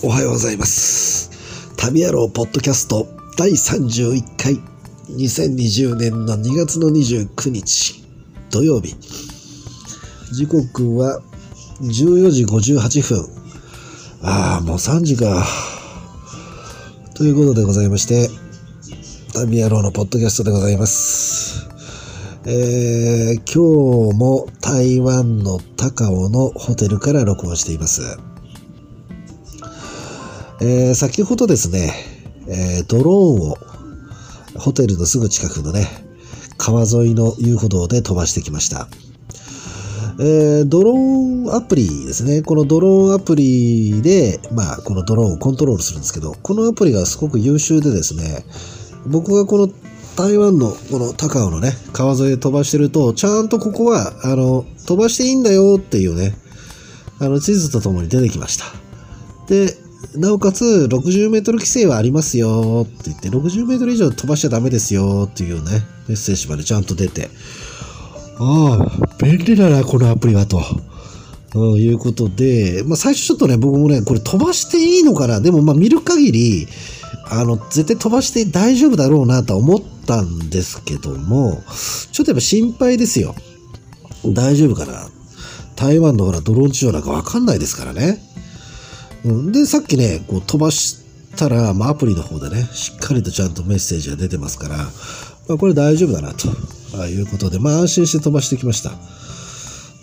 おはようございます。旅野郎ポッドキャスト第31回2020年の2月の29日土曜日。時刻は14時58分。ああ、もう3時か。ということでございまして、旅野郎のポッドキャストでございます。えー、今日も台湾の高尾のホテルから録音しています。えー先ほどですね、えードローンをホテルのすぐ近くのね、川沿いの遊歩道で飛ばしてきました。えードローンアプリですね。このドローンアプリで、まあ、このドローンをコントロールするんですけど、このアプリがすごく優秀でですね、僕がこの台湾のこの高尾のね、川沿いで飛ばしてると、ちゃんとここは、あの、飛ばしていいんだよっていうね、あの、地図とともに出てきました。で、なおかつ、60メートル規制はありますよって言って、60メートル以上飛ばしちゃダメですよっていうね、メッセージまでちゃんと出て、ああ、便利だな、このアプリはと。うんいうことで、まあ最初ちょっとね、僕もね、これ飛ばしていいのかなでもま見る限り、あの、絶対飛ばして大丈夫だろうなとは思ったんですけども、ちょっとやっぱ心配ですよ。大丈夫かな台湾のほらドローン事情なんかわかんないですからね。うん、で、さっきね、こう飛ばしたら、まあ、アプリの方でね、しっかりとちゃんとメッセージが出てますから、まあ、これ大丈夫だなということで、まあ安心して飛ばしてきました。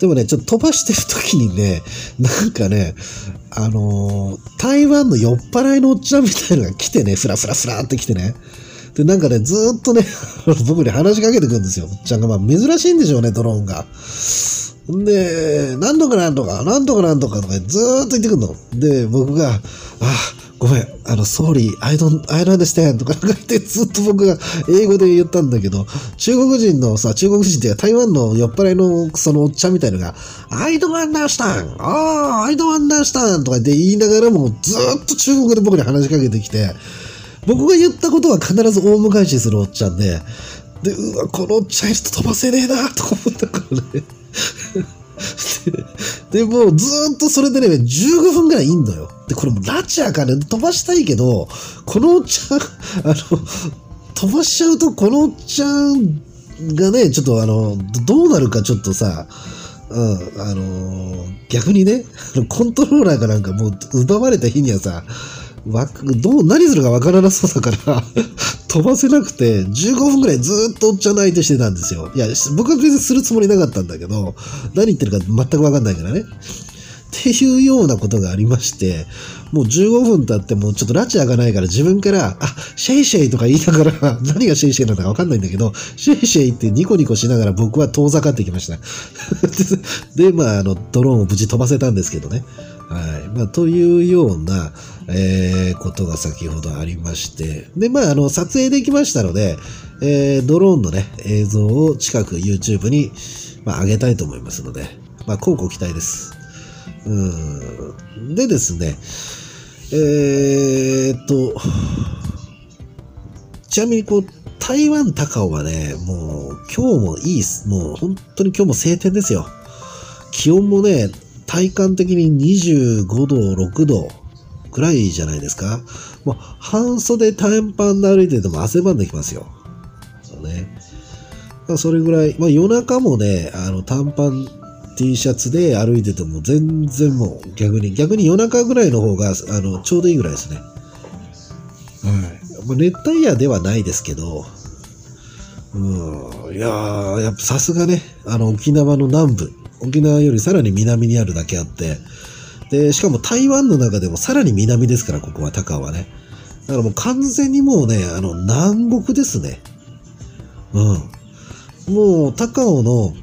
でもね、ちょっと飛ばしてる時にね、なんかね、あのー台湾の酔っ払いのおっちゃんみたいなのが来てね、フラフラフラって来てね。で、なんかね、ずっとね、僕に話しかけてくるんですよ。おっちゃんが、まあ珍しいんでしょうね、ドローンが。んで、なんとかなんとか、なんとかなんとかとかずーっと言ってくるの。で、僕が、あ、ごめん、あの、sorry, I don't, I don't understand とか言ってずっと僕が英語で言ったんだけど、中国人のさ、中国人っていうか台湾の酔っ払いのそのおっちゃんみたいのが、I don't understand! ああ、I don't understand! とかって言いながらもずーっと中国で僕に話しかけてきて、僕が言ったことは必ず大迎えしするおっちゃんで、で、うわ、このおっちゃんいると飛ばせねえなと思ったからね。で、もうずーっとそれでね、15分ぐらいいんのよ。で、これもラチアかね、飛ばしたいけど、このおっちゃん、あの、飛ばしちゃうと、このおっちゃんがね、ちょっとあの、どうなるかちょっとさ、うん、あのー逆にね、コントローラーがなんかもう奪われた日にはさ、わどう、何するかわからなそうだから、飛ばせなくて、15分ぐらいずっとおっちゃんの相手してたんですよ。いや、僕は別にするつもりなかったんだけど、何言ってるか全くわかんないからね。っていうようなことがありまして、もう15分経ってもうちょっと埒開かないから自分から、あ、謝謝 とか言いながら、何が 謝謝 なのかわかんないんだけど、謝謝 ってニコニコしながら僕は遠ざかってきました。で、まあ、あの、ドローンを無事飛ばせたんですけどね。はい。まあ、というような、えーことが先ほどありまして。で、まあ、あの、撮影できましたので、えードローンのね、映像を近く YouTube に、まあ、上げたいと思いますので、まあ、広告期待です。うん。でですね、えーと、ちなみにこう、台湾高尾はね、もう今日もいいっす。もう本当に今日も晴天ですよ。気温もね、体感的に25度、6度くらいじゃないですか。もう半袖短パンで歩いてても汗ばんできますよ。そうね。まあそれぐらい、まあ夜中もね、あの短パン T シャツで歩いてても全然もう逆に、逆に夜中ぐらいの方が、あの、ちょうどいいぐらいですね。はい。まあ、熱帯夜ではないですけど、うん、いやー、やっぱさすがね、あの、沖縄の南部、沖縄よりさらに南にあるだけあって、で、しかも台湾の中でもさらに南ですから、ここは高尾はね。だからもう完全にもうね、あの、南国ですね。うん。もう、高尾の、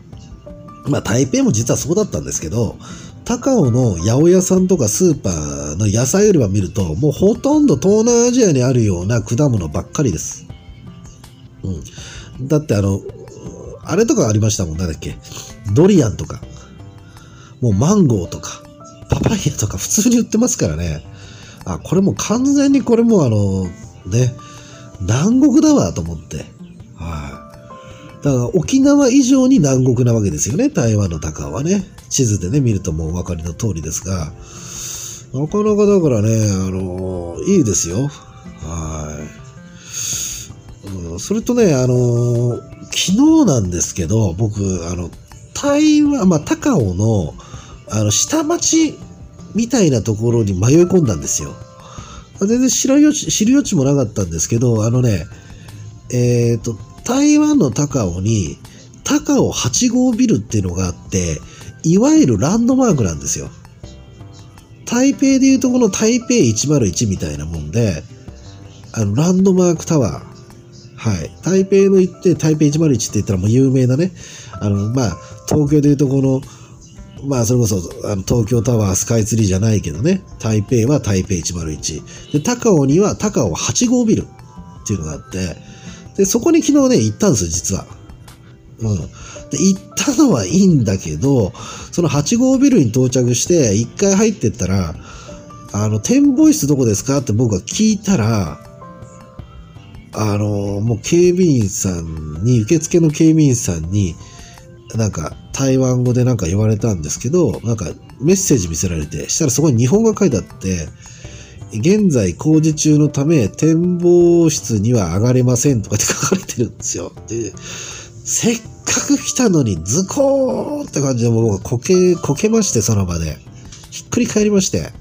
まあ、台北も実はそうだったんですけど、高尾の八百屋さんとかスーパーの野菜売り場見ると、もうほとんど東南アジアにあるような果物ばっかりです。うん。だってあの、あれとかありましたもん、なんだっけ？ドリアンとか。もうマンゴーとか、パパイヤとか普通に売ってますからね。あ、これも完全にこれもあの、ね、南国だわと思って。はい。だから沖縄以上に南国なわけですよね、台湾の高尾はね。地図でね、見るともうお分かりの通りですが。なかなかだからね、あのいいですよ。はい。うん、それとね、あの昨日なんですけど、僕、あの、台湾、まあ、高尾の、あの、下町みたいなところに迷い込んだんですよ。全然知る余地、知る余地もなかったんですけど、あのね、えっ、ー、と、台湾の高尾に、高尾8号ビルっていうのがあって、いわゆるランドマークなんですよ。台北でいうとこの台北101みたいなもんで、あの、ランドマークタワー。はい。台北の行って、台北101って言ったらもう有名なね、あの、まあ、東京でいうとこの、まあ、それこそ、あの、東京タワースカイツリーじゃないけどね、台北は台北101。で、高尾には高尾8号ビルっていうのがあって、で、そこに昨日ね、行ったんですよ、実は。うん。で、行ったのはいいんだけど、その8号ビルに到着して、1回入ってったら、あの、展望室どこですかって僕が聞いたら、あの、もう警備員さんに、受付の警備員さんに、なんか台湾語でなんか言われたんですけど、なんかメッセージ見せられて、したらそこに日本語書いてあって、現在工事中のため展望室には上がれませんとかって書かれてるんですよ。で、せっかく来たのにズコーンって感じでもうこけ、こけましてその場で。ひっくり返りまして。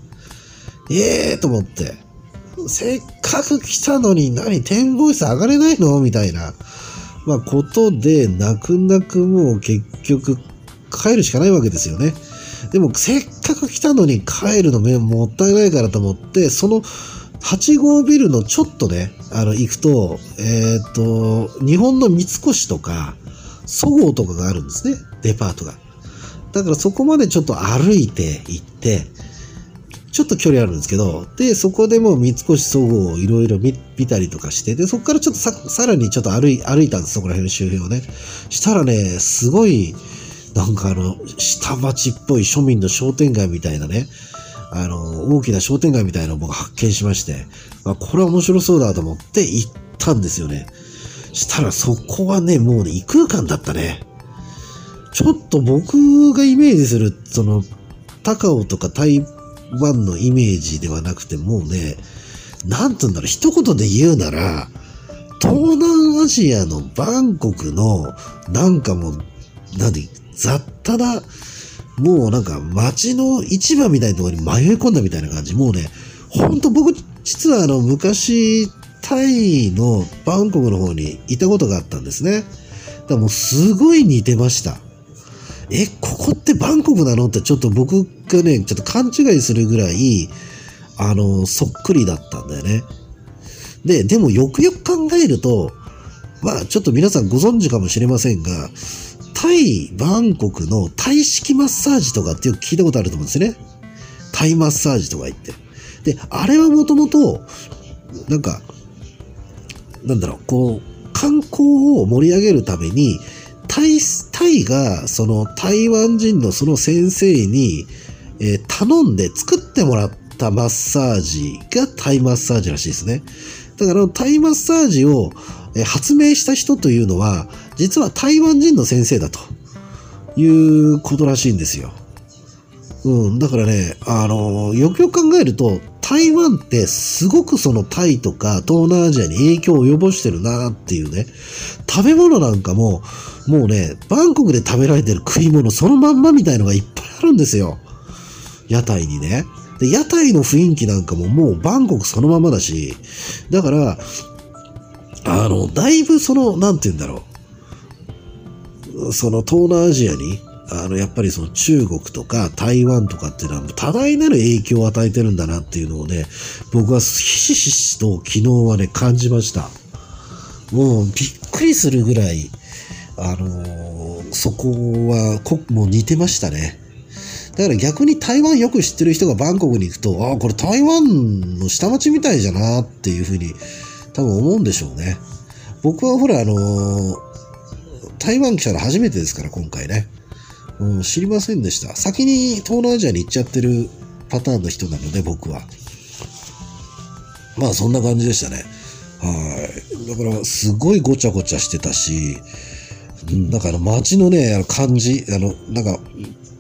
ええーと思って。せっかく来たのに何展望室上がれないの？みたいな。まあ、ことで、泣く泣くもう結局帰るしかないわけですよね。でも、せっかく来たのに帰るのもったいないからと思って、その8号ビルのちょっとね、あの、行くと、えっ、ー、と、日本の三越とか、そごうとかがあるんですね、デパートが。だからそこまでちょっと歩いて行って、ちょっと距離あるんですけど、で、そこでもう三越総合をいろいろ見たりとかして、で、そこからちょっとさ、さらにちょっと歩い、歩いたんです、そこら辺の周辺をね。したらね、すごい、なんかあの、下町っぽい庶民の商店街みたいなね、あの、大きな商店街みたいなのを僕発見しまして、あ、これは面白そうだと思って行ったんですよね。したらそこはね、もうね、異空間だったね。ちょっと僕がイメージする、その、高尾とか台ワンのイメージではなくて、もうね、なんて言うんだろう、一言で言うなら、東南アジアのバンコクの、なんかもう、何、雑多な、もうなんか街の市場みたいなところに迷い込んだみたいな感じ。もうね、ほんと僕、実はあの、昔、タイのバンコクの方にいたことがあったんですね。だからもうすごい似てました。え、ここってバンコクなのってちょっと僕がね、ちょっと勘違いするぐらい、あの、そっくりだったんだよね。で、でもよくよく考えると、まあちょっと皆さんご存知かもしれませんが、タイ、バンコクのタイ式マッサージとかってよく聞いたことあると思うんですね。タイマッサージとか言って。で、あれはもともと、なんか、なんだろう、こう、観光を盛り上げるために、タイ、タイが、その台湾人のその先生に、えー、頼んで作ってもらったマッサージがタイマッサージらしいですね。だから、タイマッサージを発明した人というのは、実は台湾人の先生だということらしいんですよ。うん、だからね、あの、よくよく考えると、台湾ってすごくそのタイとか東南アジアに影響を及ぼしてるなっていうね。食べ物なんかも、もうね、バンコクで食べられてる食い物そのまんまみたいのがいっぱいあるんですよ。屋台にね。で、屋台の雰囲気なんかももうバンコクそのままだし、だから、あの、だいぶその、なんて言うんだろう。その東南アジアにあの、やっぱりその中国とか台湾とかっていうのは多大なる影響を与えてるんだなっていうのをね、僕はひしひしと昨日はね、感じました。もうびっくりするぐらい、あのー、そこはこ、もう似てましたね。だから逆に台湾よく知ってる人がバンコクに行くと、ああ、これ台湾の下町みたいじゃなっていうふうに多分思うんでしょうね。僕はほら、あのー、台湾来たら初めてですから、今回ね。うん、知りませんでした。先に東南アジアに行っちゃってるパターンの人なので、僕は。まあ、そんな感じでしたね。はい。だから、すごいごちゃごちゃしてたし、だから街のね、あの感じ、あの、なんか、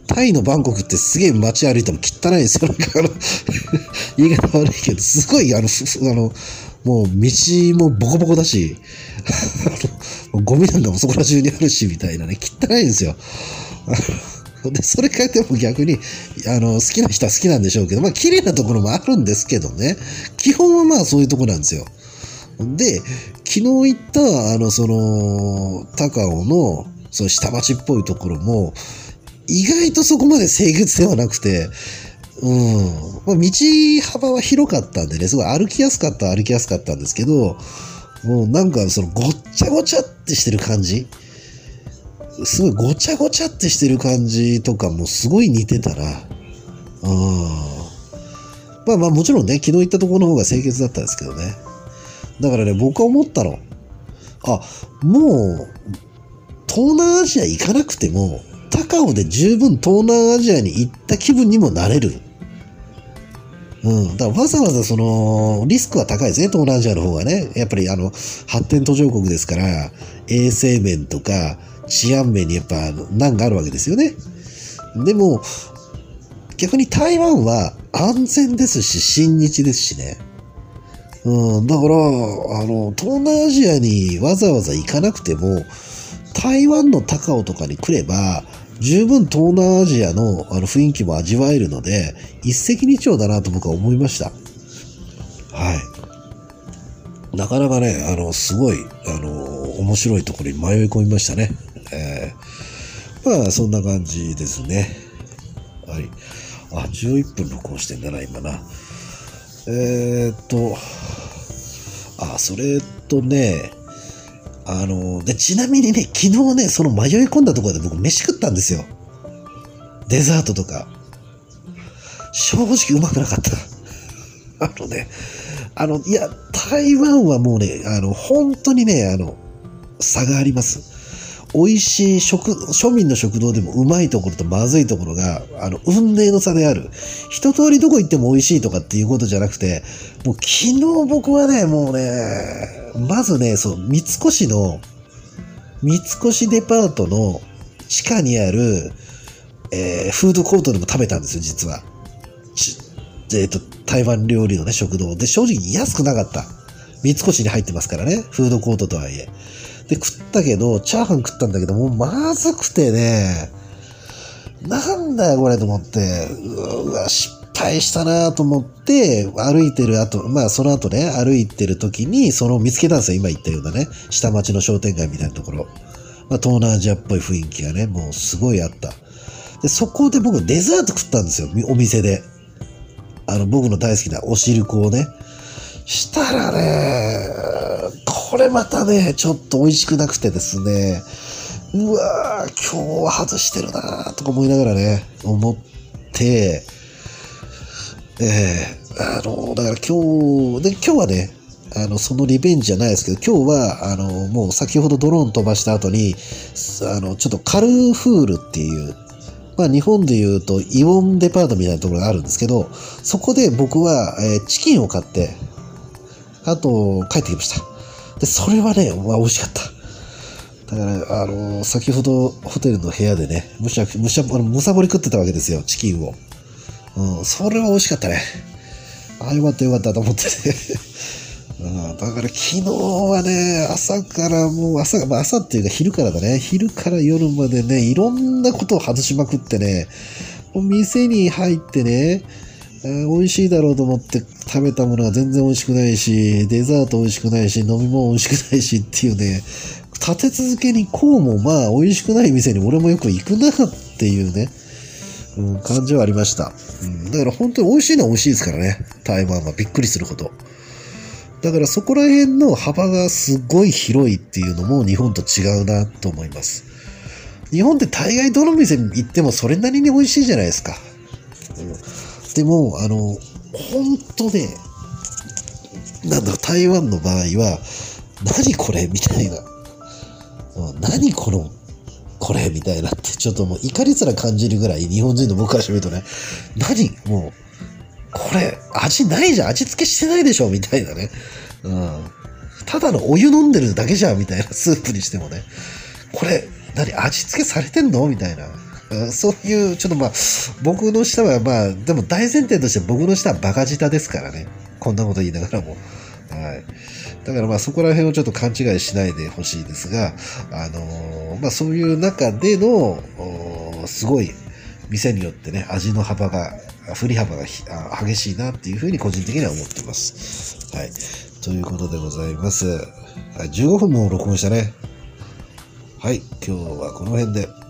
タイのバンコクってすげえ街歩いても汚いんですよ。なんかあの、言い方悪いけど、すごい、あの、あの、もう道もボコボコだし、ゴミなんかもそこら中にあるし、みたいなね、汚いんですよ。で、それ書いても逆に、あの、好きな人は好きなんでしょうけど、まあ、綺麗なところもあるんですけどね。基本はまあ、そういうとこなんですよ。で、昨日行った、あの、その、高尾の、その下町っぽいところも、意外とそこまで清潔ではなくて、うん。まあ、道幅は広かったんでね、すごい歩きやすかった歩きやすかったんですけど、もうなんかそのごっちゃごちゃってしてる感じすごいごちゃごちゃってしてる感じとかもすごい似てたら、うん。まあまあもちろんね、昨日行ったところの方が清潔だったんですけどね。だからね、僕は思ったの。あ、もう、東南アジア行かなくても、高尾で十分東南アジアに行った気分にもなれる。うん。だからわざわざその、リスクは高いですね、東南アジアの方がね。やっぱりあの、発展途上国ですから、衛生面とか治安面にやっぱ難があるわけですよね。でも、逆に台湾は安全ですし、親日ですしね。うん、だから、あの、東南アジアにわざわざ行かなくても、台湾の高尾とかに来れば、十分東南アジアのあの雰囲気も味わえるので、一石二鳥だなと僕は思いました。はい。なかなかね、あの、すごい、あの、面白いところに迷い込みましたね。えー、まあ、そんな感じですね。はい。あ、11分録音してんだな、今な。えー、っと、あ、それとね、あの、で、ちなみにね、昨日ね、その迷い込んだところで僕飯食ったんですよ。デザートとか。正直うまくなかった。あのね、あの、いや、台湾はもうね、あの、本当にね、あの、差があります。美味しい食、庶民の食堂でもうまいところとまずいところが、あの、運命の差である。一通りどこ行っても美味しいとかっていうことじゃなくて、もう昨日僕はね、もうね、まずね、そう、三越の、三越デパートの地下にある、えー、フードコートでも食べたんですよ、実は。えっ、ー、と、台湾料理のね、食堂。で、正直安くなかった。三越に入ってますからね、フードコートとはいえ。で、食ったけど、チャーハン食ったんだけど、もうまずくてね、なんだよこれと思って、うわ、失敗したなと思って、歩いてる後、まあその後ね、歩いてる時に、その見つけたんですよ。今言ったようなね、下町の商店街みたいなところ。まあ東南アジアっぽい雰囲気がね、もうすごいあった。で、そこで僕デザート食ったんですよ。お店で。あの、僕の大好きなお汁粉をね。したらね、これまたね、ちょっと美味しくなくてですね、うわぁ、今日は外してるなぁとか思いながらね、思って、ええー、あの、だから今日、で、今日はね、あの、そのリベンジじゃないですけど、今日は、あの、もう先ほどドローン飛ばした後に、あの、ちょっとカルフールっていう、まあ日本で言うとイオンデパートみたいなところがあるんですけど、そこで僕は、えー、チキンを買って、あと、帰ってきました。で、それはね、まあ、美味しかった。だから、あの、先ほどホテルの部屋でね、むしゃ、むしゃ、あの、むさぼり食ってたわけですよ、チキンを。うん、それは美味しかったね。ああ、よかったよかったと思ってね。うん、だから昨日はね、朝からもう朝、まあ朝っていうか昼からだね。昼から夜までね、いろんなことを外しまくってね、店に入ってね、美味しいだろうと思って食べたものが全然美味しくないし、デザート美味しくないし、飲み物美味しくないしっていうね、立て続けにこうもまあ美味しくない店に俺もよく行くなっていうね、うん、感じはありました。うん、だから本当に美味しいのは美味しいですからね。台湾はびっくりするほど。だからそこら辺の幅がすごい広いっていうのも日本と違うなと思います。日本って大概どの店に行ってもそれなりに美味しいじゃないですか。うん、でも、あの、本当ね、なんだ、台湾の場合は、何これみたいな。何このこれみたいなって、ちょっともう怒りすら感じるぐらい、日本人の僕からしてみるとね、何もう、これ、味ないじゃん、味付けしてないでしょみたいなね。うん。ただのお湯飲んでるだけじゃんみたいな、スープにしてもね。これ、何味付けされてんの？みたいな。そういう、ちょっとまあ、僕の下はまあ、でも大前提として僕の下はバカ舌ですからね。こんなこと言いながらも。はい。だからまあそこら辺をちょっと勘違いしないでほしいですが、あのー、まあそういう中での、すごい店によってね、味の幅が、振り幅が激しいなっていうふうに個人的には思ってます。はい。ということでございます。はい、15分も録音したね。はい、今日はこの辺で。